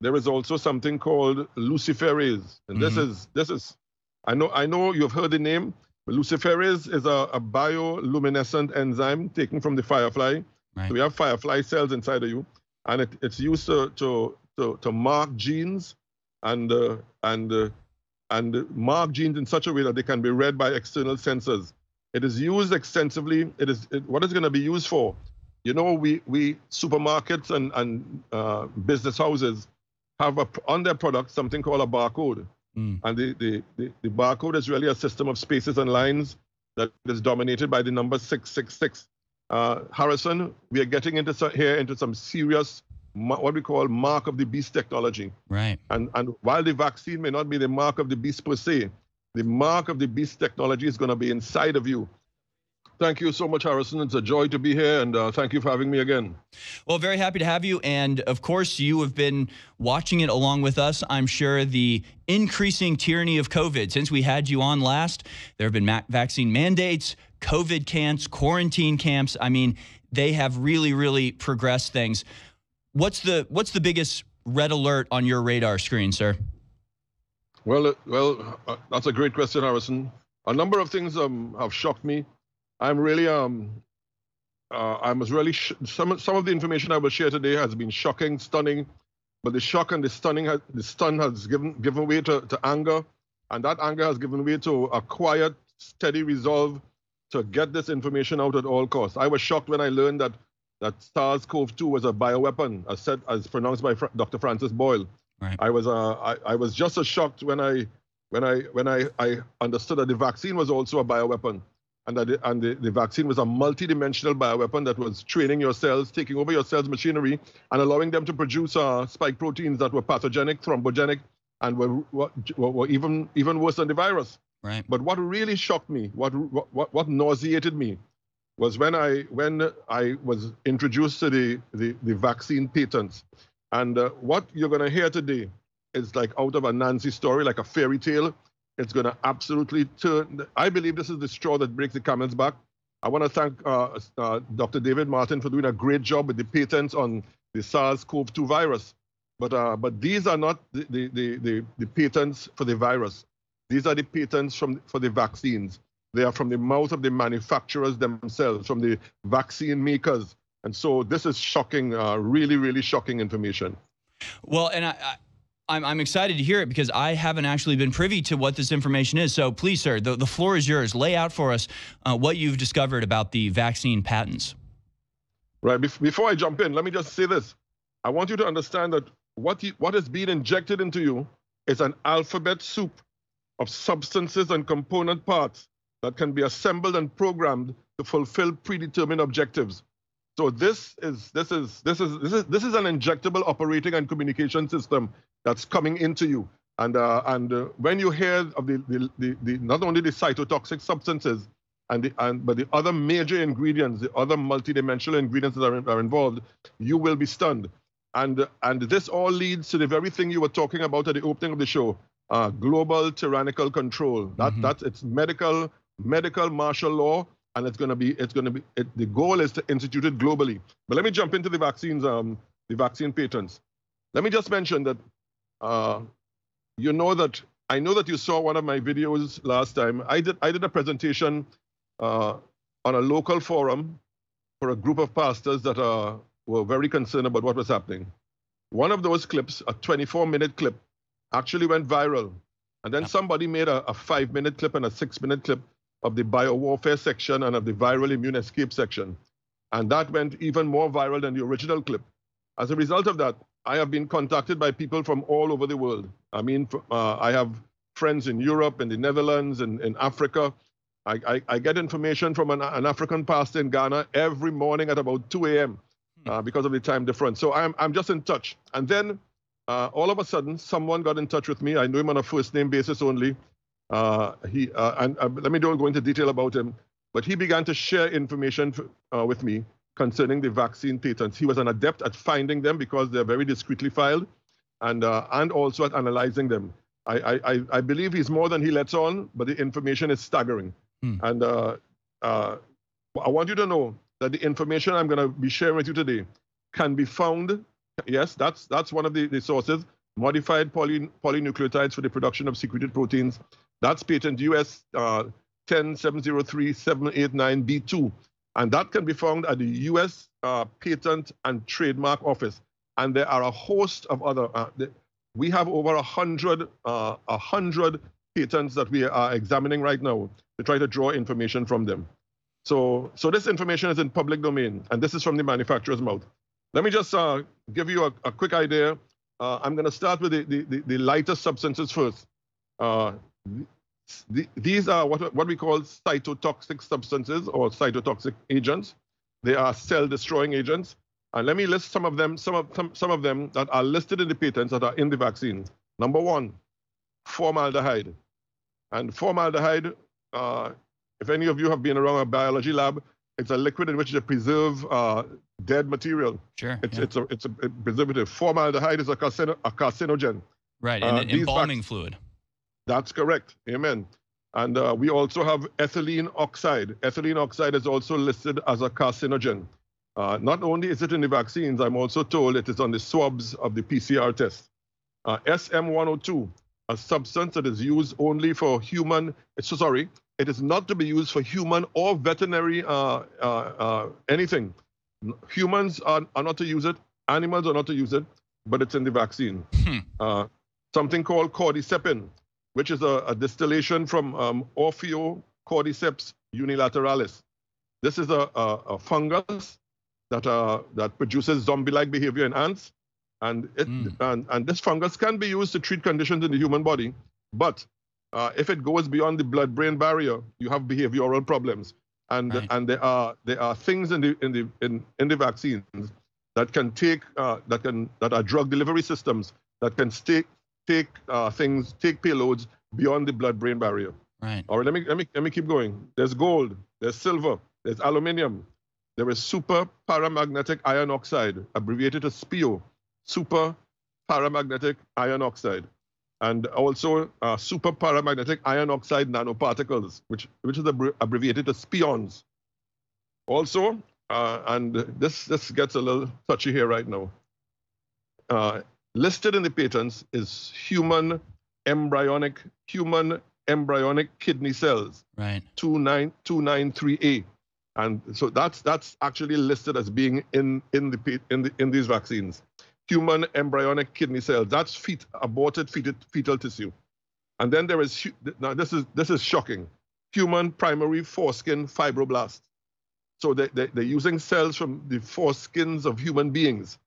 there is also something called luciferase, and this Mhm. is this is. I know I know you've heard the name. But luciferase is a, a bioluminescent enzyme taken from the firefly. Right. So we have firefly cells inside of you, and it, it's used to to to, to mark genes and uh, and uh, and mark genes in such a way that they can be read by external sensors. It is used extensively. It is it, what is going to be used for? You know, we we supermarkets and and uh, business houses have a, on their products something called a barcode, Mm. and the, the the the barcode is really a system of spaces and lines that is dominated by the number six six six. Uh, Harrison, we are getting into here into some serious what we call mark of the beast technology. Right. And, and while the vaccine may not be the mark of the beast per se, the mark of the beast technology is going to be inside of you. Thank you so much, Harrison. It's a joy to be here, and uh, thank you for having me again. Well, very happy to have you. And of course, you have been watching it along with us. I'm sure the increasing tyranny of COVID. Since we had you on last, there have been ma- vaccine mandates, COVID camps, quarantine camps. I mean, they have really, really progressed things. What's the what's the biggest red alert on your radar screen, sir? Well, uh, well, uh, that's a great question, Harrison. A number of things um, have shocked me. I'm really um, uh, I was really sh- some some of the information I will share today has been shocking, stunning, but the shock and the stunning has, the stun has given given way to, to anger, and that anger has given way to a quiet, steady resolve to get this information out at all costs. I was shocked when I learned that that SARS-CoV-2 was a bioweapon, as said as pronounced by Fr- Dr. Francis Boyle. Right. I was uh, I, I was just as shocked when I when I when I, I understood that the vaccine was also a bioweapon, and that the, and the, the vaccine was a multidimensional bioweapon that was training your cells, taking over your cells' machinery, and allowing them to produce uh, spike proteins that were pathogenic, thrombogenic, and were, were, were even even worse than the virus. Right. But what really shocked me, what what what nauseated me, was when I when I was introduced to the the, the vaccine patents, and uh, what you're gonna hear today is like out of a Nancy story, like a fairy tale. It's gonna absolutely turn. I believe this is the straw that breaks the camel's back. I want to thank uh, uh, Dr. David Martin for doing a great job with the patents on the SARS-CoV-2 virus. But uh, but these are not the, the, the, the, the patents for the virus. These are the patents from for the vaccines. They are from the mouth of the manufacturers themselves, from the vaccine makers. And so this is shocking, uh, really, really shocking information. Well, and I I'm, I'm excited to hear it because I haven't actually been privy to what this information is. So please, sir, the, the floor is yours. Lay out for us uh, what you've discovered about the vaccine patents. Right. Bef- before I jump in, let me just say this. I want you to understand that what you, what is being injected into you is an alphabet soup of substances and component parts that can be assembled and programmed to fulfill predetermined objectives. So this is this is this is this is this is an injectable operating and communication system that's coming into you. And uh, and uh, when you hear of the, the, the, the not only the cytotoxic substances and the and but the other major ingredients, the other multidimensional ingredients that are, are involved, you will be stunned. And and this all leads to the very thing you were talking about at the opening of the show, uh, global tyrannical control. That Mhm. that's it's medical medical martial law, and it's going to be it's going to be it, the goal is to institute it globally. But let me jump into the vaccines, um, the vaccine patents. Let me just mention that uh, you know that I know that you saw one of my videos last time. I did I did a presentation uh, on a local forum for a group of pastors that uh, were very concerned about what was happening. One of those clips, a 24 minute clip, actually went viral. And then somebody made a, a five minute clip and a six minute clip of the biowarfare section and of the viral immune escape section. And that went even more viral than the original clip. As a result of that, I have been contacted by people from all over the world. I mean, uh, I have friends in Europe, in the Netherlands, and in Africa. I, I, I get information from an, an African pastor in Ghana every morning at about 2 a.m. Uh, because of the time difference. So I'm, I'm just in touch. And then uh, all of a sudden, someone got in touch with me. I know him on a first name basis only. Uh, he uh, and uh, let me don't go into detail about him, but he began to share information f- uh, with me concerning the vaccine patents. He was an adept at finding them because they're very discreetly filed, and uh, and also at analyzing them. I, I, I- believe he's more than he lets on, but the information is staggering. Hmm. And uh, uh, I want you to know that the information I'm going to be sharing with you today can be found Yes, that's that's one of the, the sources. Modified poly, polynucleotides for the production of secreted proteins. That's patent US uh, 10703-789B2. And that can be found at the US uh, Patent and Trademark Office. And there are a host of other, uh, the, we have over a hundred, uh, a hundred patents that we are examining right now to try to draw information from them. So, so this information is in public domain, and this is from the manufacturer's mouth. Let me just uh, give you a, a quick idea. Uh, I'm going to start with the, the, the, the lighter substances first. Uh, the, these are what, what we call cytotoxic substances or cytotoxic agents. They are cell-destroying agents. And let me list some of them, some of, some, some of them that are listed in the patents that are in the vaccine. Number one, formaldehyde. And formaldehyde, uh, if any of you have been around a biology lab, it's a liquid in which they preserve uh, dead material. Sure. It's, yeah. it's, a, it's a preservative. Formaldehyde is a, carcino, a carcinogen. right. uh, And these embalming fluid. That's correct. Amen. And uh, we also have ethylene oxide. Ethylene oxide is also listed as a carcinogen. Uh, not only is it in the vaccines, I'm also told it is on the swabs of the PCR test. Uh, SM102, a substance that is used only for human, so sorry, it is not to be used for human or veterinary uh, uh, uh, anything. Humans are, are not to use it, animals are not to use it, but it's in the vaccine. Hmm. Uh, something called cordycepin, which is a, a distillation from um, unilateralis. This is a, a, a fungus that, uh, that produces zombie-like behavior in ants. And, it, Mm. and, and this fungus can be used to treat conditions in the human body. But uh, if it goes beyond the blood-brain barrier, you have behavioral problems. And, Right. and there, are, there are things in the, in, the, in, in the vaccines that can take, uh, that, can, that are drug delivery systems that can take, take uh, things, take payloads beyond the blood-brain barrier. Right. All right, let me, let me let me keep going. There's gold, there's silver, there's aluminium, there is super paramagnetic iron oxide, abbreviated as SPIO, super paramagnetic iron oxide, and also uh, super paramagnetic iron oxide nanoparticles, which which is abbre- abbreviated as spions. Also, uh, and this this gets a little touchy here right now. Uh, listed in the patents is human embryonic human embryonic kidney cells, Right. 29293A. And so that's that's actually listed as being in in the in the in these vaccines. Human embryonic kidney cells. That's fet- aborted fetal, fetal tissue. And then there is now this is this is shocking. Human primary foreskin fibroblast. So they, they, they're using cells from the foreskins of human beings.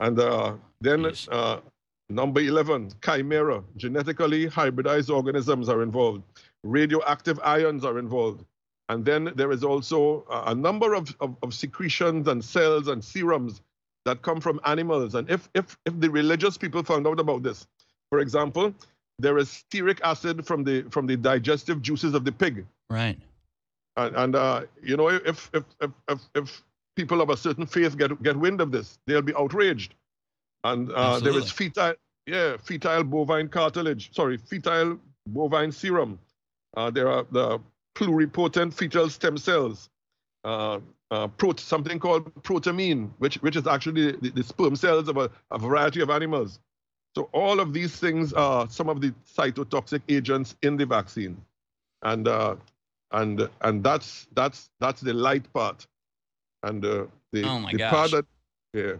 And uh, then uh, number 11, chimera, genetically hybridized organisms are involved. Radioactive ions are involved. And then there is also a a number of, of, of secretions and cells and serums that come from animals. And if, if, if the religious people found out about this, for example, there is stearic acid from the, from the digestive juices of the pig. Right. And, and uh, you know, if, if, if, if, if people of a certain faith get, get wind of this, they'll be outraged. And uh, there is fetal, yeah, fetal bovine cartilage, sorry, fetal bovine serum. Uh, there are the pluripotent fetal stem cells, uh, uh, prot- something called protamine, which, which is actually the, the sperm cells of a, a variety of animals. So all of these things are some of the cytotoxic agents in the vaccine, and uh, and and that's that's that's the light part, and uh, the Oh my the gosh. part that yeah.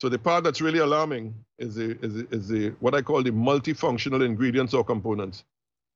So the part that's really alarming is the is the, is the what I call the multifunctional ingredients or components.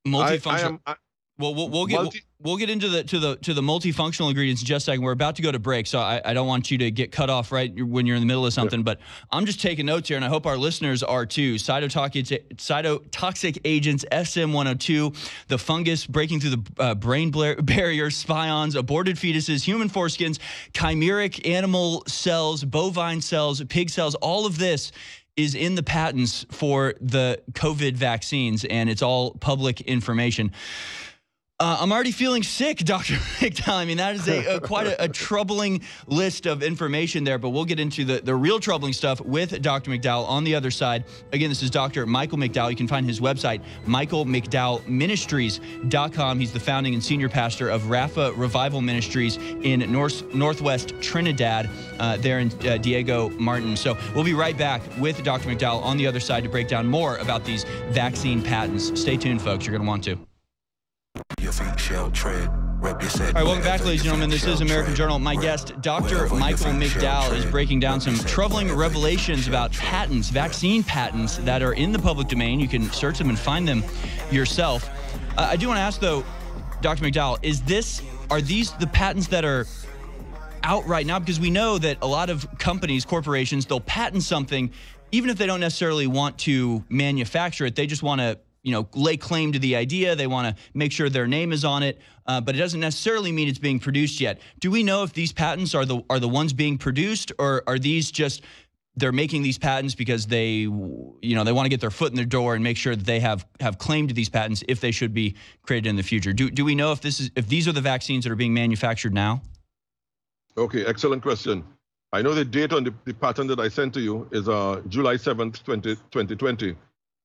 I, Multifunctional. I am I, Well, we'll, we'll get Multi- we'll get into the to the to the multifunctional ingredients in just a second. We're about to go to break, so I, I don't want you to get cut off right when you're in the middle of something. But I'm just taking notes here, and I hope our listeners are too. Cytotoxic cytotoxic agents, SM102, the fungus breaking through the uh, brain bla- barrier, spions, aborted fetuses, human foreskins, chimeric animal cells, bovine cells, pig cells. All of this is in the patents for the COVID vaccines, and it's all public information. Uh, I'm already feeling sick, Dr. McDowell. I mean, that is a, a quite a, a, troubling list of information there, but we'll get into the, the real troubling stuff with Dr. McDowell on the other side. Again, this is Dr. Michael McDowell. You can find his website, michaelmcdowellministries.com. He's the founding and senior pastor of Rapha Revival Ministries in North, Northwest Trinidad, uh, there in uh, Diego Martin. So we'll be right back with Dr. McDowell on the other side to break down more about these vaccine patents. Stay tuned, folks. You're going to want to. Your feet shall tread. All right, welcome back, ladies and gentlemen. This is American Journal. My guest, Dr. Michael McDowell, is breaking down some troubling revelations about patents, vaccine patents that are in the public domain. You can search them and find them yourself. Uh, I do want to ask, though, Dr. McDowell, is this are these the patents that are out right now? Because we know that a lot of companies, corporations, they'll patent something, even if they don't necessarily want to manufacture it. They just want to you know lay claim to the idea. They want to make sure their name is on it uh, but it doesn't necessarily mean it's being produced yet. Do we know if these patents are the are the ones being produced or are these just they're making these patents because they you know they want to get their foot in the door and make sure that they have have claim to these patents if they should be created in the future? Do, do we know if this is if these are the vaccines that are being manufactured now? Okay excellent question. I know the date on the, the patent that i sent to you is uh, july 7th 20, 2020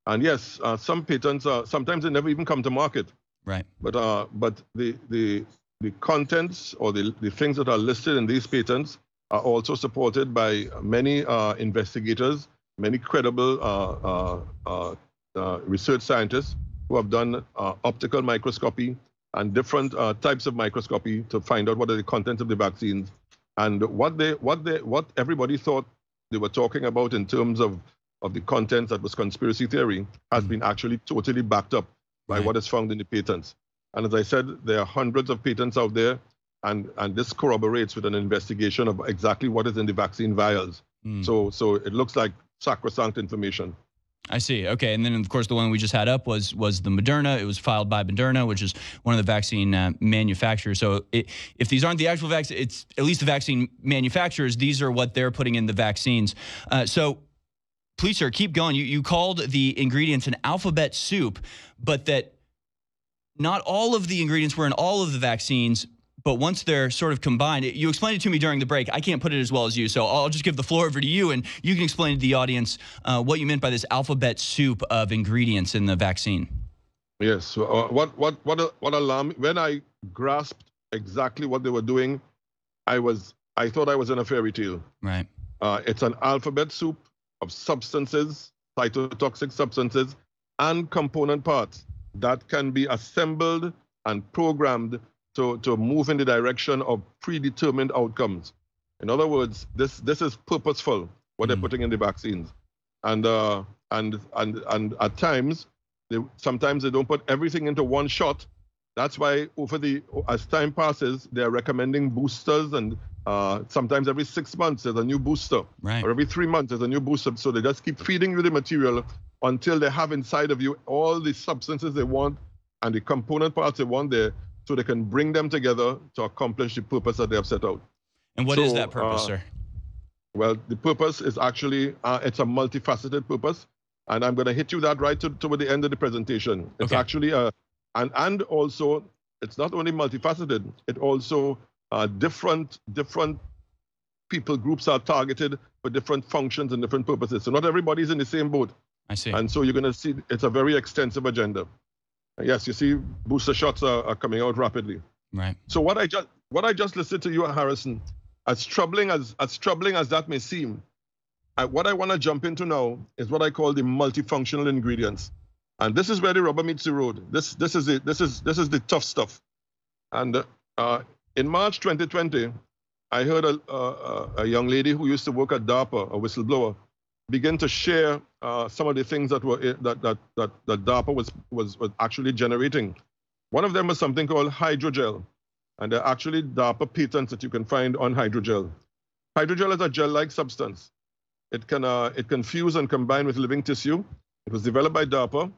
and yes, uh, some patents uh, sometimes they never even come to market. Right. But uh, but the the the contents or the, the things that are listed in these patents are also supported by many uh, investigators, many credible uh, uh, uh research scientists who have done uh, optical microscopy and different uh, types of microscopy to find out what are the contents of the vaccines and what they what they what everybody thought they were talking about in terms of of the contents that was conspiracy theory has mm. been actually totally backed up by right. what is found in the patents. And as I said, there are hundreds of patents out there, and, and this corroborates with an investigation of exactly what is in the vaccine vials. Mm. So, so it looks like sacrosanct information. I see. Okay, and then of course the one we just had up was was the Moderna. It was filed by Moderna, which is one of the vaccine uh, manufacturers. So it, if these aren't the actual vaccine, it's at least the vaccine manufacturers. These are what they're putting in the vaccines. Uh, so please, sir, keep going. You, you called the ingredients an alphabet soup, but that not all of the ingredients were in all of the vaccines. But once they're sort of combined, you explained it to me during the break. I can't put it as well as you, so I'll just give the floor over to you, and you can explain to the audience uh, what you meant by this alphabet soup of ingredients in the vaccine. Yes. Uh, what what what what alarmed when I grasped exactly what they were doing, I was I thought I was in a fairy tale. Right. Uh, it's an alphabet soup of substances, cytotoxic substances, and component parts that can be assembled and programmed to, to move in the direction of predetermined outcomes. In other words, this, this is purposeful, what mm. they're putting in the vaccines. And, uh, and, and, and at times, they, sometimes they don't put everything into one shot. That's why over the as time passes, they are recommending boosters and uh, sometimes every six months there's a new booster, right. or every three months there's a new booster. So they just keep feeding you the material until they have inside of you all the substances they want and the component parts they want there, so they can bring them together to accomplish the purpose that they have set out. And what so, is that purpose, uh, sir? Well, the purpose is actually uh, it's a multifaceted purpose, and I'm going to hit you that right to, toward the end of the presentation. It's okay. actually a and and also it's not only multifaceted; it also uh, different different people groups are targeted for different functions and different purposes. So not everybody's in the same boat. I see. And so you're going to see it's a very extensive agenda. Yes, you see, booster shots are, are coming out rapidly. Right. So what I just what I just listed to you, Harrison, as troubling as as troubling as that may seem, I, what I want to jump into now is what I call the multifunctional ingredients, and this is where the rubber meets the road. This this is it. This is this is the tough stuff, and uh, in March 2020, I heard a, a, a, young lady who used to work at DARPA, a whistleblower, begin to share uh, some of the things that were that that that, that DARPA was, was was actually generating. One of them was something called hydrogel, and there are actually DARPA patents that you can find on hydrogel. Hydrogel is a gel-like substance. It can uh, it can fuse and combine with living tissue. It was developed by DARPA.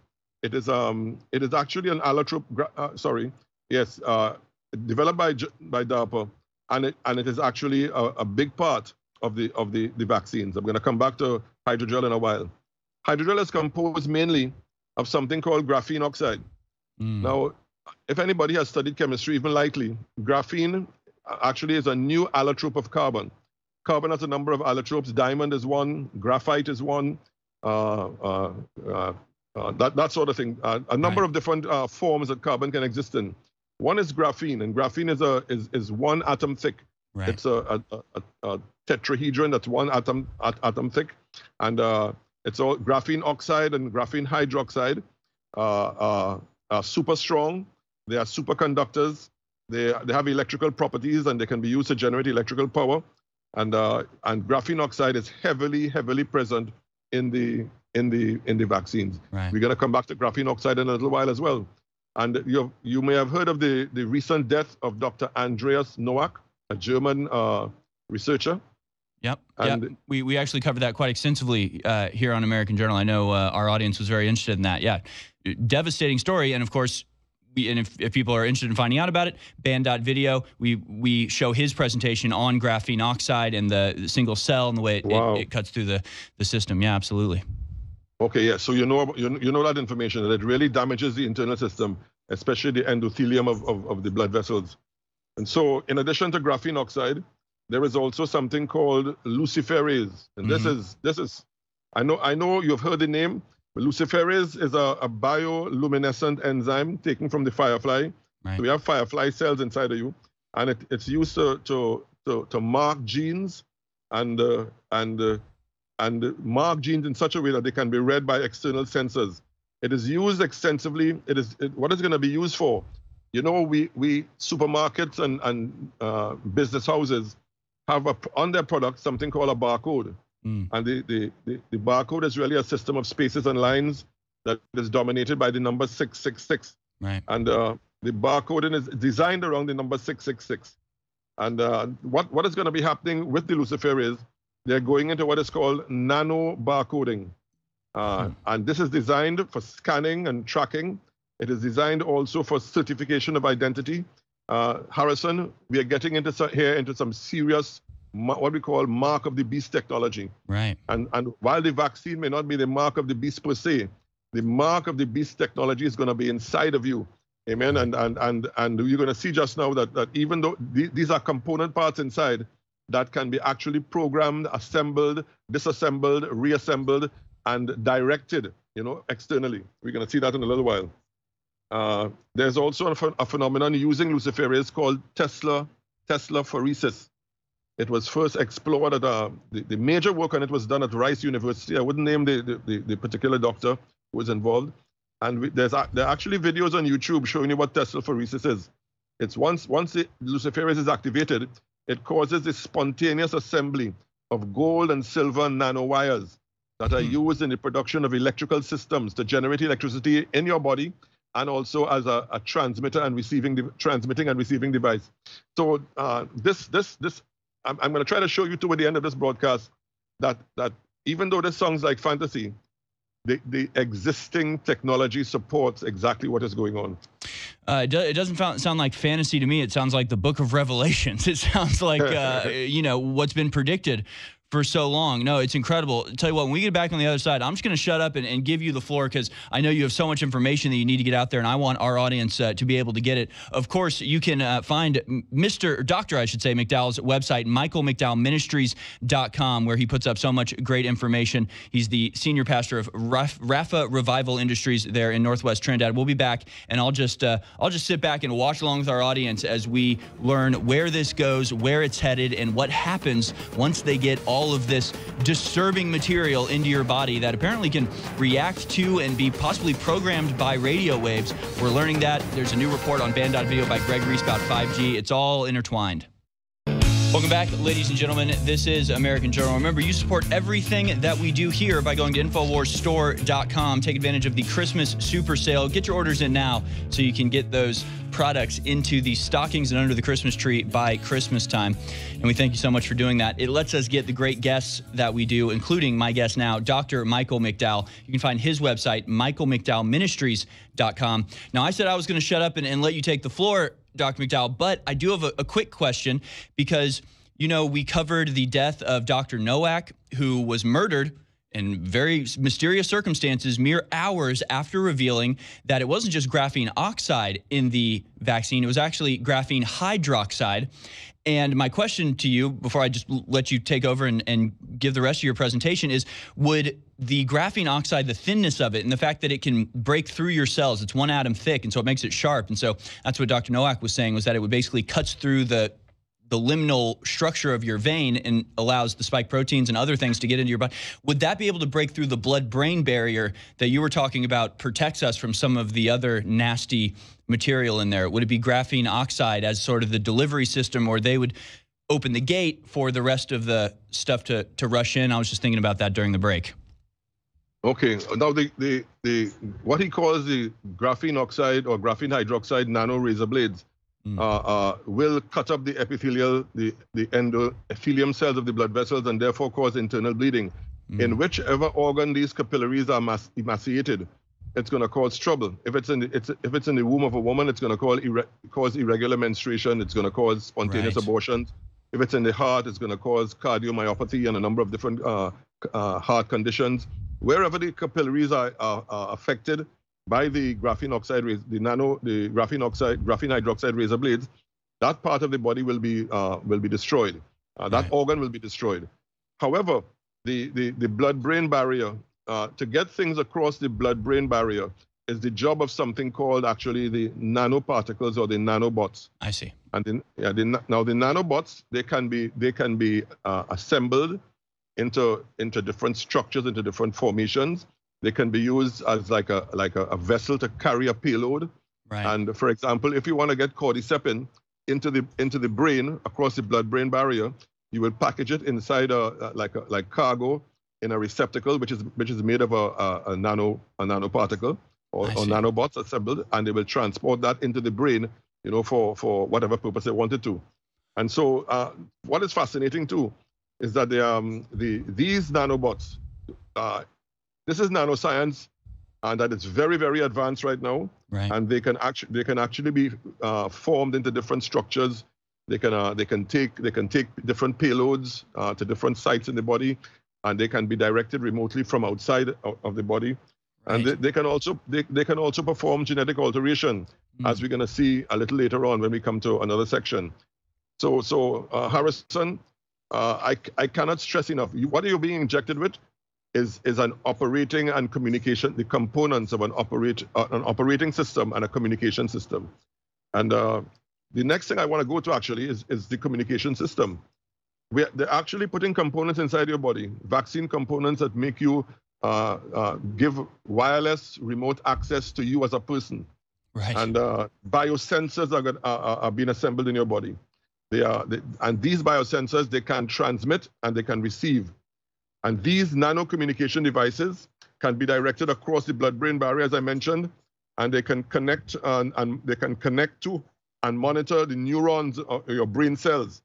It is um it is actually an allotrope. Uh, sorry, yes, uh, developed by by DARPA, and it and it is actually a, a big part of the of the, the vaccines. I'm going to come back to hydrogel in a while. Hydrogel is composed mainly of something called graphene oxide. Mm. Now, if anybody has studied chemistry even lightly, graphene uh, actually is a new allotrope of carbon. Carbon has a number of allotropes. Diamond is one, graphite is one, uh, uh, uh, uh that, that sort of thing. Uh, a number Right. of different uh, forms that carbon can exist in. One is graphene, and graphene is a is, is one atom thick. Right. It's a, a, a, a tetrahedron that's one atom at, atom thick, and uh, it's all graphene oxide and graphene hydroxide uh, uh, are super strong. They are superconductors. They they have electrical properties and they can be used to generate electrical power. And uh, and graphene oxide is heavily heavily present in the in the in the vaccines. right. We're going to come back to graphene oxide in a little while as well. And you, you may have heard of the, the recent death of Dr. Andreas Nowak, a German uh, researcher. Yep. And- yep. We, we actually covered that quite extensively uh, here on American Journal. I know uh, our audience was very interested in that. Yeah. Devastating story. And of course, we, and if, if people are interested in finding out about it, Banned.video, we, we show his presentation on graphene oxide and the, the single cell and the way it, Wow. it, it cuts through the, the system. Yeah, absolutely. Okay, yeah. So you know you, you know that information that it really damages the internal system, especially the endothelium of, of, of the blood vessels. And so, in addition to graphene oxide, there is also something called luciferase, and this Mhm. is this is, I know I know you've heard the name. But luciferase is a, a bioluminescent enzyme taken from the firefly. Right. So we have firefly cells inside of you, and it, it's used to to to, to mark genes and uh, and uh, and mark genes in such a way that they can be read by external sensors. It is used extensively. It is it, what is going to be used for? You know, we we supermarkets and and uh, business houses have a, on their product something called a barcode, Mm. and the, the the the barcode is really a system of spaces and lines that is dominated by the number six six six Right. and uh, the barcoding is designed around the number 666. And uh, what, what is going to be happening with the luciferase, they're going into what is called nano barcoding. Uh, Hmm. And this is designed for scanning and tracking. It is designed also for certification of identity. Uh, Harrison, we are getting into here into some serious, what we call mark of the beast technology. Right. And, and while the vaccine may not be the mark of the beast per se, the mark of the beast technology is going to be inside of you. Amen. And and and and you're going to see just now that, that even though the- these are component parts inside that can be actually programmed, assembled, disassembled, reassembled, and directed, you know, externally. We're going to see that in a little while. Uh, there's also a, ph- a phenomenon using luciferase called Tesla Teslaphoresis. It was first explored at uh, the, the major work on it was done at Rice University. I wouldn't name the, the, the, particular doctor who was involved. And we, there's there are actually videos on YouTube showing you what Teslaphoresis is. It's once once the luciferase is activated, it causes a spontaneous assembly of gold and silver nanowires that are Hmm. used in the production of electrical systems to generate electricity in your body and also as a, a transmitter and receiving the transmitting and receiving device. So uh, this this this I'm, I'm going to try to show you toward the end of this broadcast that that even though this sounds like fantasy, the, the existing technology supports exactly what is going on. Uh, it, do, it doesn't sound, sound like fantasy to me. It sounds like the book of Revelations. It sounds like, uh, you know, what's been predicted for so long. No, it's incredible. tell you what, when we get back on the other side, I'm just going to shut up and, and give you the floor because I know you have so much information that you need to get out there, and I want our audience uh, to be able to get it. Of course, you can uh, find Mr. or Dr. I should say, McDowell's website, michaelmcdowellministries.com, where he puts up so much great information. He's the senior pastor of Rapha Revival Industries there in Northwest Trinidad. We'll be back, and I'll just uh, I'll just sit back and watch along with our audience as we learn where this goes, where it's headed, and what happens once they get all of this disturbing material into your body that apparently can react to and be possibly programmed by radio waves. We're learning that. There's a new report on Banned.video by Greg Reese about 5G. It's all intertwined. Welcome back, ladies and gentlemen. This is American Journal. Remember, you support everything that we do here by going to InfoWarsStore.com. Take advantage of the Christmas super sale. Get your orders in now so you can get those products into the stockings and under the Christmas tree by Christmas time. And we thank you so much for doing that. It lets us get the great guests that we do, including my guest now, Dr. Michael McDowell. You can find his website, michaelmcdowellministries.com. Now, I said I was going to shut up and, and let you take the floor, Dr. McDowell, but I do have a, a quick question because, you know, we covered the death of Dr. Nowak, who was murdered in very mysterious circumstances, mere hours after revealing that it wasn't just graphene oxide in the vaccine, it was actually graphene hydroxide. And my question to you, before I just let you take over and, and give the rest of your presentation, is would the graphene oxide, the thinness of it, and the fact that it can break through your cells, it's one atom thick, and so it makes it sharp. And so that's what Dr. Nowak was saying, was that it would basically cuts through the the liminal structure of your vein and allows the spike proteins and other things to get into your body. Would that be able to break through the blood brain barrier that you were talking about protects us from some of the other nasty material in there? Would it be graphene oxide as sort of the delivery system or they would open the gate for the rest of the stuff to, to rush in? I was just thinking about that during the break. Okay, now the, the, the what he calls the graphene oxide or graphene hydroxide nano razor blades mm. uh, uh, will cut up the epithelial, the, the endothelium cells of the blood vessels and therefore cause internal bleeding. Mm. In whichever organ these capillaries are emaciated, it's going to cause trouble. If it's in the, it's, if it's in the womb of a woman, it's going to irre cause irregular menstruation. It's going to cause spontaneous right. abortions. If it's in the heart, it's going to cause cardiomyopathy and a number of different uh, uh, heart conditions. Wherever the capillaries are, are, are affected, by the graphene oxide, the nano, the graphene oxide, graphene hydroxide razor blades, that part of the body will be uh, will be destroyed. Uh, that right. organ will be destroyed. However, the the, the blood-brain barrier uh, to get things across the blood-brain barrier is the job of something called actually the nanoparticles or the nanobots. I see. And then, yeah, the, now the nanobots they can be they can be uh, assembled into into different structures into different formations they can be used as like a like a, a vessel to carry a payload. Right. And for example, if you want to get cordycepin into the into the brain across the blood-brain barrier, you will package it inside a, like a, like cargo in a receptacle, which is which is made of a, a, a nano a nanoparticle or, or nanobots assembled, and they will transport that into the brain, you know, for for whatever purpose they wanted to. And so, uh, what is fascinating too is that the um the these nanobots uh, this is nanoscience, and that it's very, very advanced right now. Right. And they can actually they can actually be uh, formed into different structures. They can uh, they can take they can take different payloads uh, to different sites in the body, and they can be directed remotely from outside of, the body. Right. And they, they, can also they, they can also perform genetic alteration, mm. as we're going to see a little later on when we come to another section. So so uh, Harrison, uh, I I cannot stress enough. What are you being injected with? Is, is an operating and communication, the components of an, operate, uh, an operating system and a communication system. And uh, the next thing I want to go to actually is, is the communication system. we they're actually putting components inside your body, vaccine components that make you uh, uh give wireless remote access to you as a person. Right. And uh, biosensors are, are, are, being assembled in your body. They are, they, and these biosensors, they can transmit and they can receive and these nano communication devices can be directed across the blood-brain barrier, as I mentioned, and they can connect and, and they can connect to and monitor the neurons of your brain cells.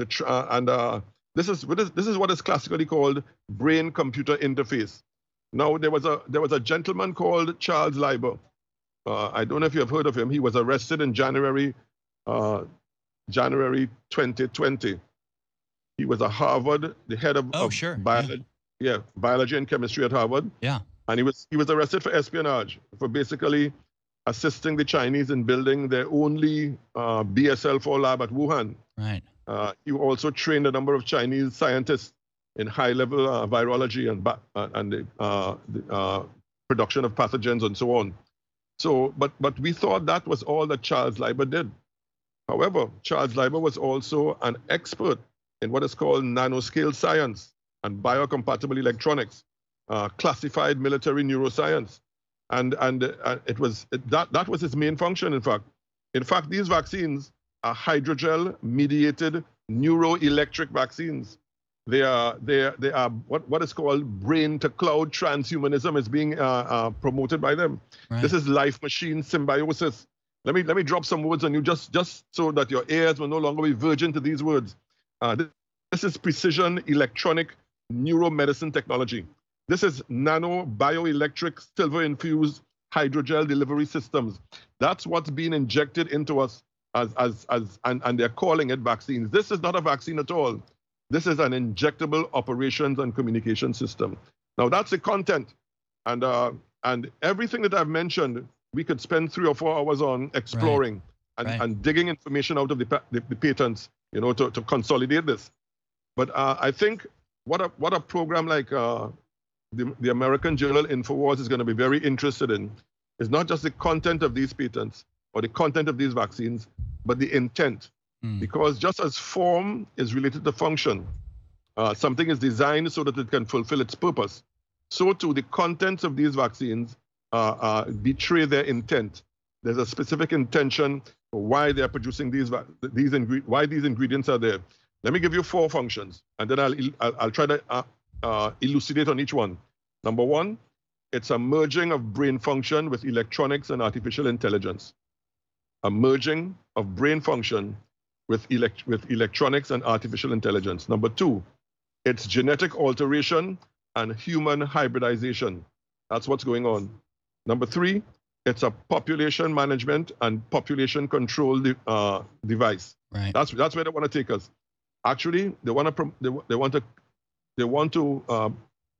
Uh, and uh, this is what is this is what is classically called brain-computer interface. Now there was a there was a gentleman called Charles Lieber. Uh, I don't know if you have heard of him. He was arrested in January uh, January 2020 he was a Harvard, the head of, oh, of sure. biology, yeah. yeah, biology and chemistry at Harvard. Yeah. And he was he was arrested for espionage for basically assisting the Chinese in building their only uh, BSL-4 lab at Wuhan. Right. Uh, he also trained a number of Chinese scientists in high-level uh, virology and uh, and the, uh, the uh, production of pathogens and so on. So, but but we thought that was all that Charles Lieber did. However, Charles Lieber was also an expert in what is called nanoscale science and biocompatible electronics, uh, classified military neuroscience. And, and uh, it was that, that was its main function, in fact. In fact, these vaccines are hydrogel mediated neuroelectric vaccines. They are, they are, they are what, what is called brain to cloud transhumanism is being uh, uh, promoted by them. Right. This is life machine symbiosis. Let me, let me drop some words on you just, just so that your ears will no longer be virgin to these words. Uh, this is precision electronic neuromedicine technology. This is nano bioelectric silver infused hydrogel delivery systems. That's what's being injected into us as, as, as, and, and they're calling it vaccines. This is not a vaccine at all. This is an injectable operations and communication system. Now that's the content, and uh, and everything that I've mentioned, we could spend three or four hours on exploring and, Right. and digging information out of the, the, the patents, you know, to, to consolidate this. But uh, I think what a what a program like uh, the, the American Journal Infowars is going to be very interested in is not just the content of these patents or the content of these vaccines, but the intent. Mm. Because just as form is related to function, uh, something is designed so that it can fulfill its purpose. So too, the contents of these vaccines uh, uh, betray their intent. There's a specific intention why they are producing these these ingre- why these ingredients are there. Let me give you four functions, and then I'll I'll, I'll try to uh, uh, elucidate on each one. Number one, it's a merging of brain function with electronics and artificial intelligence. A merging of brain function with, elect- with electronics and artificial intelligence. Number two, it's genetic alteration and human hybridization. That's what's going on. Number three, it's a population management and population control de- uh, device. Right. That's that's where they want to take us. Actually, they want to they, they want to they want to uh,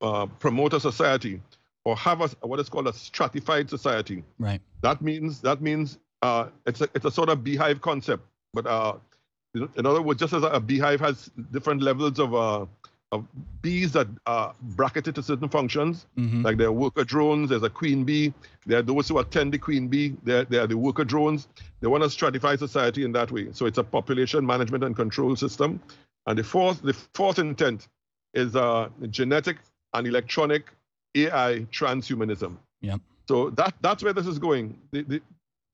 uh, promote a society or have a, what is called a stratified society. Right. That means that means uh, it's a it's a sort of beehive concept. But uh, in in other words, just as a beehive has different levels of uh, of bees that are bracketed to certain functions, hmm like there are worker drones, there's a queen bee, there are those who attend the queen bee, there, there are the worker drones. They want to stratify society in that way. So it's a population management and control system. And the fourth, the fourth intent is uh, genetic and electronic AI transhumanism. Yep. So that, that's where this is going. The, the,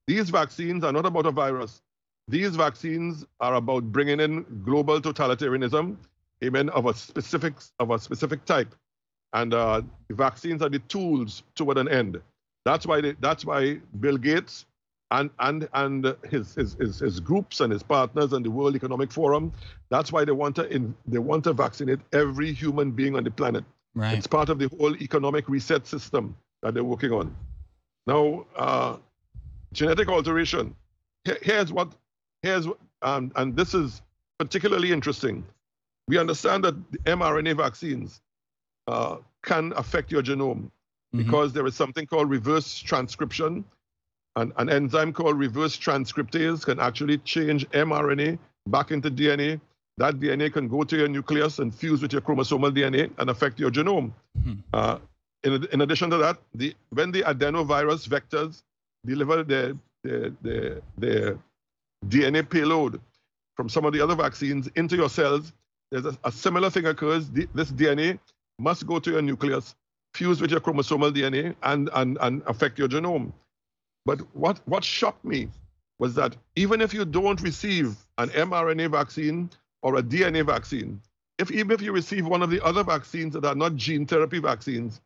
these vaccines are not about a virus. These vaccines are about bringing in global totalitarianism, amen, of a specific of a specific type and uh, vaccines are the tools toward an end. That's why they, that's why Bill Gates and and and his, his his his groups and his partners and the World Economic Forum. That's why they want to in, they want to vaccinate every human being on the planet. Right. It's part of the whole economic reset system that they're working on. Now, uh, genetic alteration. Here- Here's what here's um, and this is particularly interesting. We understand that the mRNA vaccines uh, can affect your genome Mhm. because there is something called reverse transcription. An, an enzyme called reverse transcriptase can actually change mRNA back into DNA. That DNA can go to your nucleus and fuse with your chromosomal DNA and affect your genome. Hmm. Uh, in, in addition to that, the, when the adenovirus vectors deliver their, their, their, their DNA payload from some of the other vaccines into your cells, there's a, a similar thing occurs. The, this DNA must go to your nucleus, fuse with your chromosomal DNA, and, and, and affect your genome. But what, what shocked me was that even if you don't receive an mRNA vaccine or a DNA vaccine, if even if you receive one of the other vaccines that are not gene therapy vaccines,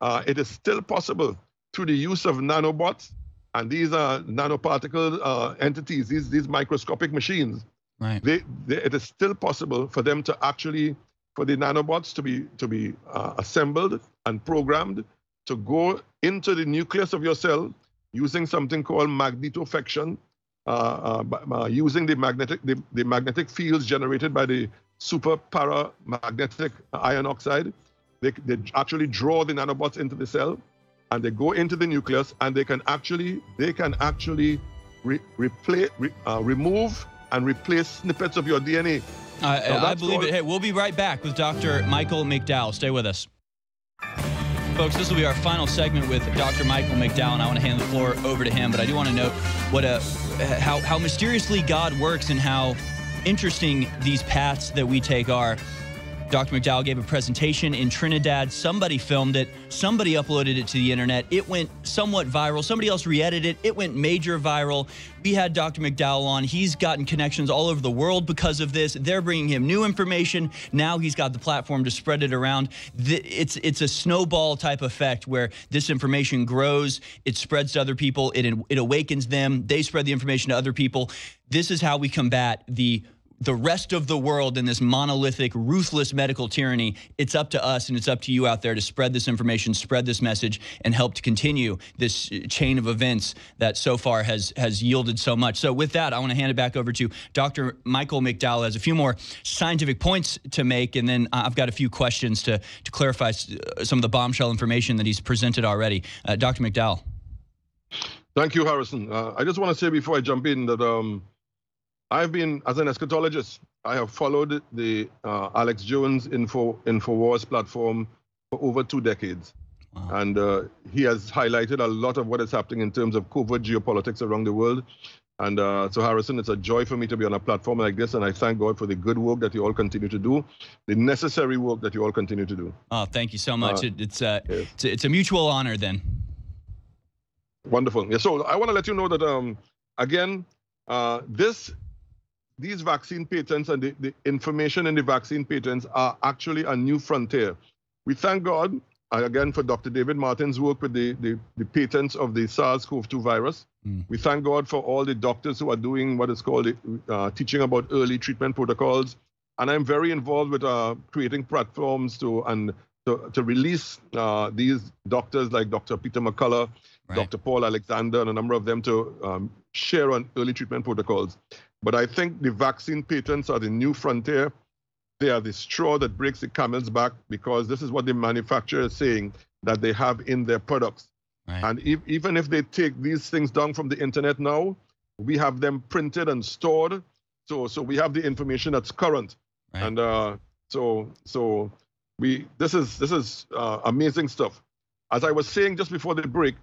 uh, it is still possible through the use of nanobots, and these are nanoparticle uh, entities, these, these microscopic machines, Right. they, they, it is still possible for them to actually for the nanobots to be to be uh, assembled and programmed to go into the nucleus of your cell using something called magnetofection, uh, uh, using the magnetic the, the magnetic fields generated by the super paramagnetic ion oxide. They, they actually draw the nanobots into the cell, and they go into the nucleus, and they can actually they can actually re, re, uh, remove and replace snippets of your DNA. Uh, I, No, I believe all- it. Hey, we'll be right back with Dr. Michael McDowell. Stay with us. Folks, this will be our final segment with Dr. Michael McDowell, and I want to hand the floor over to him. But I do want to note what a how how mysteriously God works and how interesting these paths that we take are. Dr. McDowell gave a presentation in Trinidad. Somebody filmed it. Somebody uploaded it to the internet. It went somewhat viral. Somebody else re-edited it. It went major viral. We had Dr. McDowell on. He's gotten connections all over the world because of this. They're bringing him new information. Now he's got the platform to spread it around. It's it's a snowball type effect where this information grows. It spreads to other people. It it awakens them. They spread the information to other people. This is how we combat the the rest of the world in this monolithic, ruthless medical tyranny, it's up to us and it's up to you out there to spread this information, spread this message, and help to continue this chain of events that so far has has yielded so much. So, with that, I want to hand it back over to Dr. Michael McDowell. Has a few more scientific points to make, and then I've got a few questions to to clarify uh, some of the bombshell information that he's presented already. Uh, Dr. McDowell. Thank you, Harrison. Uh, I just want to say before I jump in that. Um, I've been, as an eschatologist, I have followed the uh, Alex Jones Info Infowars platform for over two decades. Wow. And uh, he has highlighted a lot of what is happening in terms of covert geopolitics around the world. And uh, so, Harrison, it's a joy for me to be on a platform like this. And I thank God for the good work that you all continue to do, the necessary work that you all continue to do. Oh, thank you so much. Uh, it, it's, uh, yes. it's, a, it's a mutual honor then. Wonderful. Yeah, so I want to let you know that, um, again, uh, this these vaccine patents and the, the information in the vaccine patents are actually a new frontier. We thank God, uh, again, for Dr. David Martin's work with the, the, the patents of the SARS-CoV-2 virus. Mm. We thank God for all the doctors who are doing what is called uh, teaching about early treatment protocols. And I'm very involved with uh, creating platforms to and to, to release uh, these doctors like Dr. Peter McCullough, right. Dr. Paul Alexander, and a number of them to um, share on early treatment protocols. But I think the vaccine patents are the new frontier. They are the straw that breaks the camel's back because this is what the manufacturer is saying that they have in their products. Right. And if, even if they take these things down from the internet now, we have them printed and stored. So, so we have the information that's current. Right. And uh, so, so we this is this is uh, amazing stuff. As I was saying just before the break,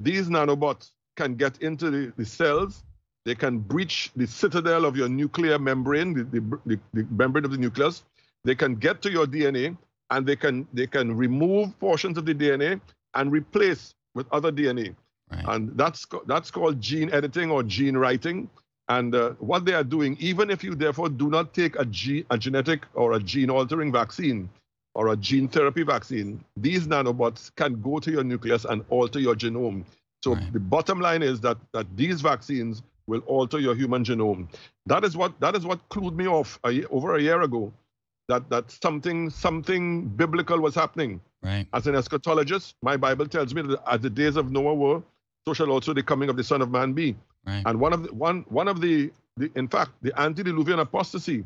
these nanobots can get into the, the cells they can breach the citadel of your nuclear membrane, the, the, the, the membrane of the nucleus. They can get to your DNA and they can they can remove portions of the DNA and replace with other DNA. Right. And that's that's called gene editing or gene writing. And uh, what they are doing, even if you therefore do not take a, ge- a genetic or a gene altering vaccine or a gene therapy vaccine, these nanobots can go to your nucleus and alter your genome. So right. the bottom line is that that these vaccines will alter your human genome. That is what that is what clued me off a, over a year ago, that that something something biblical was happening. Right. As an eschatologist, my Bible tells me that as the days of Noah were, so shall also the coming of the Son of Man be. Right. And one of the one one of the, the in fact the antediluvian apostasy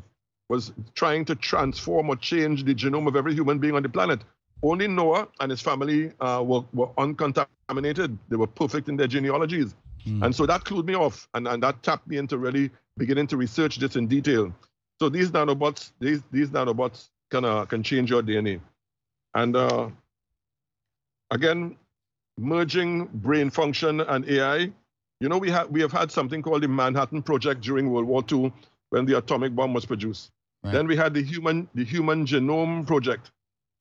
was trying to transform or change the genome of every human being on the planet. Only Noah and his family uh, were, were uncontaminated. They were perfect in their genealogies. Mm. And so that clued me off and, and that tapped me into really beginning to research this in detail. So these nanobots, these these nanobots can uh, can change your DNA. And uh, again, merging brain function and AI. You know, we have we have had something called the Manhattan Project during World War II when the atomic bomb was produced. Right. Then we had the human the Human Genome Project,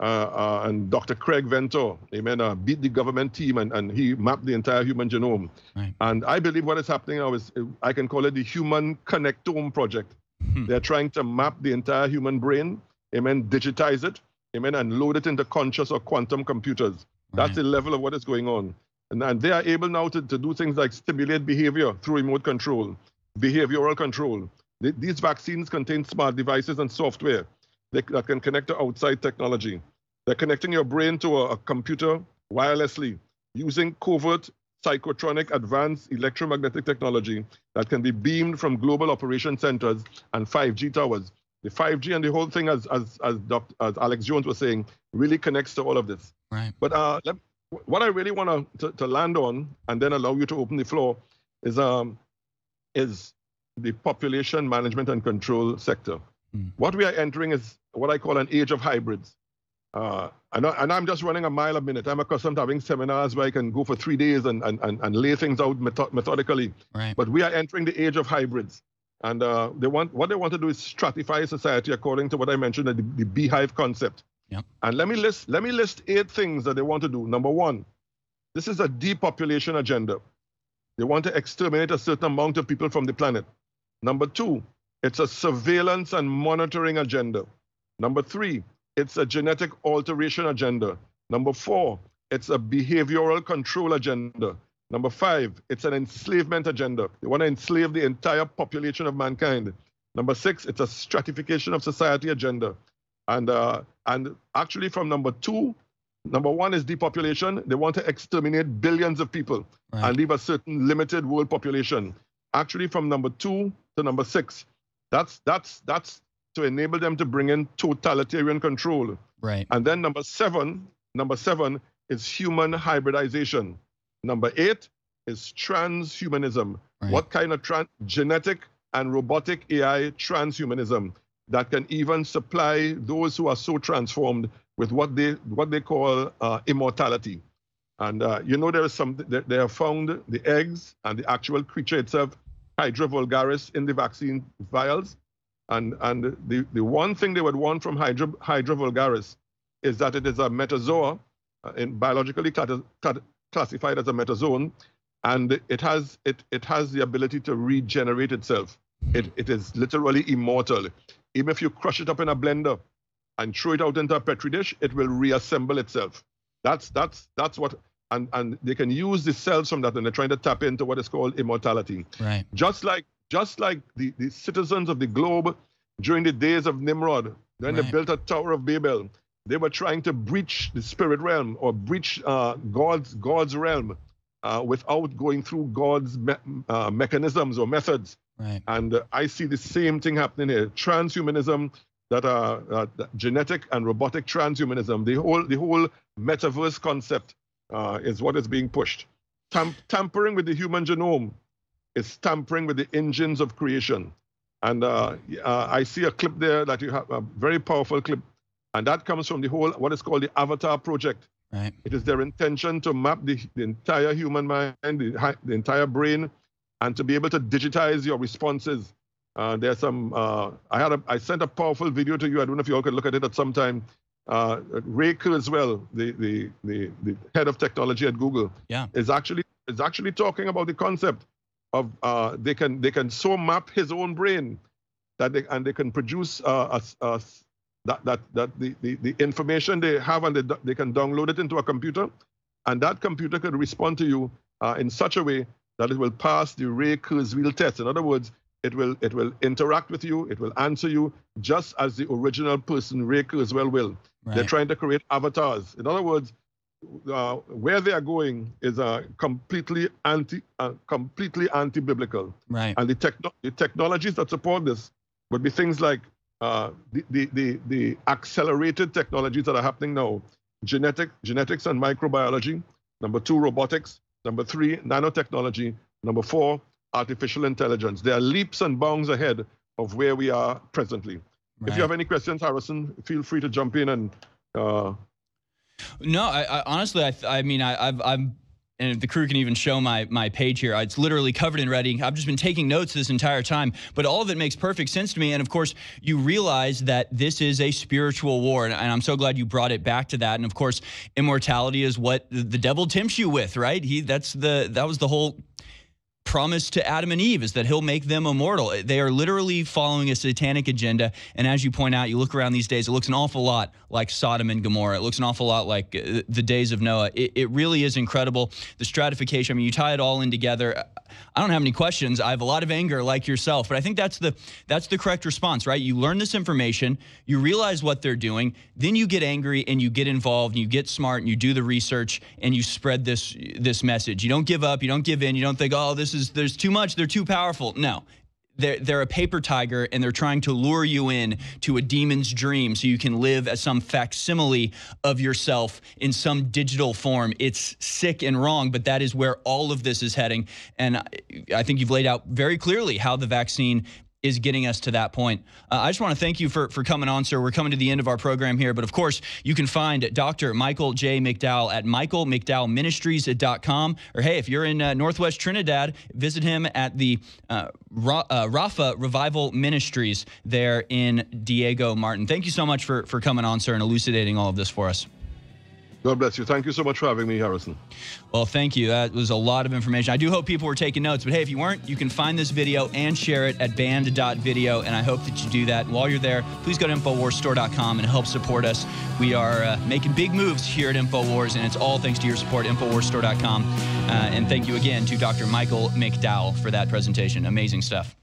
uh, uh, and Dr. Craig Venter, amen, uh, beat the government team and, and he mapped the entire human genome. Right. And I believe what is happening now is I can call it the Human Connectome Project. Hmm. They're trying to map the entire human brain, amen, digitize it, amen, and load it into conscious or quantum computers. That's right. the level of what is going on. And, and they are able now to, to do things like stimulate behavior through remote control, behavioral control. These vaccines contain smart devices and software that can connect to outside technology. They're connecting your brain to a, a computer wirelessly using covert psychotronic advanced electromagnetic technology that can be beamed from global operation centers and 5G towers. The 5G and the whole thing, as as as, Dr., as Alex Jones was saying, really connects to all of this. Right. But uh, let, what I really want to, to land on, and then allow you to open the floor, is um is the population management and control sector. Mm. What we are entering is what I call an age of hybrids. Uh, and, and, I'm just running a mile a minute. I'm accustomed to having seminars where I can go for three days and, and, and, and lay things out methodically. Right. But we are entering the age of hybrids. And uh, they want what they want to do is stratify society according to what I mentioned, the, the beehive concept. Yep. And let me list let me list eight things that they want to do. Number one, this is a depopulation agenda. They want to exterminate a certain amount of people from the planet. Number two, it's a surveillance and monitoring agenda. Number three, it's a genetic alteration agenda. Number four, it's a behavioral control agenda. Number five, it's an enslavement agenda. They want to enslave the entire population of mankind. Number six, it's a stratification of society agenda. And, uh, and actually, from number two, number one is depopulation. They want to exterminate billions of people Right. and leave a certain limited world population. Actually, from number two to number six, that's, that's, that's to enable them to bring in totalitarian control. Right. And then number seven, number seven is human hybridization. Number eight is transhumanism. Right. What kind of tran- genetic and robotic AI transhumanism that can even supply those who are so transformed with what they what they call uh, immortality. And uh, you know there is some they, they have found the eggs and the actual creature itself, Hydra vulgaris, in the vaccine vials. And and the, the one thing they would want from Hydra, vulgaris is that it is a metazoa, uh, in biologically classified as a metazoan, and it has it it has the ability to regenerate itself. It it is literally immortal. Even if you crush it up in a blender and throw it out into a petri dish, it will reassemble itself. That's that's that's what and and they can use the cells from that and they're trying to tap into what is called immortality Right. just like just like the, the citizens of the globe during the days of Nimrod, when they built a Tower of Babel, they were trying to breach the spirit realm or breach uh, God's God's realm uh, without going through God's me- uh, mechanisms or methods. Right. And uh, I see the same thing happening here. Transhumanism, that are uh, genetic and robotic transhumanism, the whole the whole metaverse concept uh, is what is being pushed. Tam- tampering with the human genome is tampering with the engines of creation. And uh, uh, I see a clip there that you have a very powerful clip, and that comes from the whole what is called the Avatar project. Right. It is their intention to map the, the entire human mind, the, the entire brain, and to be able to digitize your responses. Uh, there's some. Uh, I had a. I sent a powerful video to you. I don't know if you all could look at it at some time. Uh, Ray Kurzweil, the, the the the head of technology at Google, Yeah. is actually is actually talking about the concept of uh, they can they can so map his own brain that they and they can produce uh, a a that that that the, the, the information they have and they, they can download it into a computer, and that computer could respond to you uh, in such a way that it will pass the Ray Kurzweil test. In other words, it will it will interact with you, it will answer you just as the original person Ray Kurzweil will. They're trying to create avatars. In other words, uh, where they are going is uh, completely anti, uh, completely anti-biblical. Right. And the, techno- the technologies that support this would be things like uh, the, the, the, the accelerated technologies that are happening now, genetic, genetics and microbiology. Number two, robotics. Number three, nanotechnology. Number four, artificial intelligence. They are leaps and bounds ahead of where we are presently. If you have any questions, Harrison, feel free to jump in and uh, No, I, I honestly, I, I mean, I, I've, I'm, and the crew can even show my my page here, it's literally covered in writing. I've just been taking notes this entire time, but all of it makes perfect sense to me. And of course, you realize that this is a spiritual war, and, and I'm so glad you brought it back to that. And of course, immortality is what the the devil tempts you with, right? He that's the that was the whole promise to Adam and Eve is that he'll make them immortal. They are literally following a satanic agenda. And as you point out, you look around these days, it looks an awful lot like Sodom and Gomorrah. It looks an awful lot like uh, the days of Noah. It, it really is incredible. The stratification, I mean, you tie it all in together. I don't have any questions. I have a lot of anger like yourself, but I think that's the that's the correct response, right? You learn this information, you realize what they're doing, then you get angry and you get involved and you get smart and you do the research and you spread this this message. You don't give up, you don't give in, you don't think, "Oh, this is there's too much, they're too powerful." No. They're, they're a paper tiger and they're trying to lure you in to a demon's dream so you can live as some facsimile of yourself in some digital form. It's sick and wrong, but that is where all of this is heading. And I, I think you've laid out very clearly how the vaccine is getting us to that point. Uh, I just want to thank you for, for coming on, sir. We're coming to the end of our program here, but of course, you can find Dr. Michael J. McDowell at michaelmcdowellministries.com. Or hey, if you're in uh, Northwest Trinidad, visit him at the uh, Ra- uh, Rapha Revival Ministries there in Diego Martin. Thank you so much for, for coming on, sir, and elucidating all of this for us. God bless you. Thank you so much for having me, Harrison. Well, thank you. That was a lot of information. I do hope people were taking notes, but hey, if you weren't, you can find this video and share it at Banned.video, and I hope that you do that. While you're there, please go to InfoWarsStore.com and help support us. We are uh, making big moves here at InfoWars, and it's all thanks to your support, InfoWarsStore.com. Uh, and thank you again to Dr. Michael McDowell for that presentation. Amazing stuff.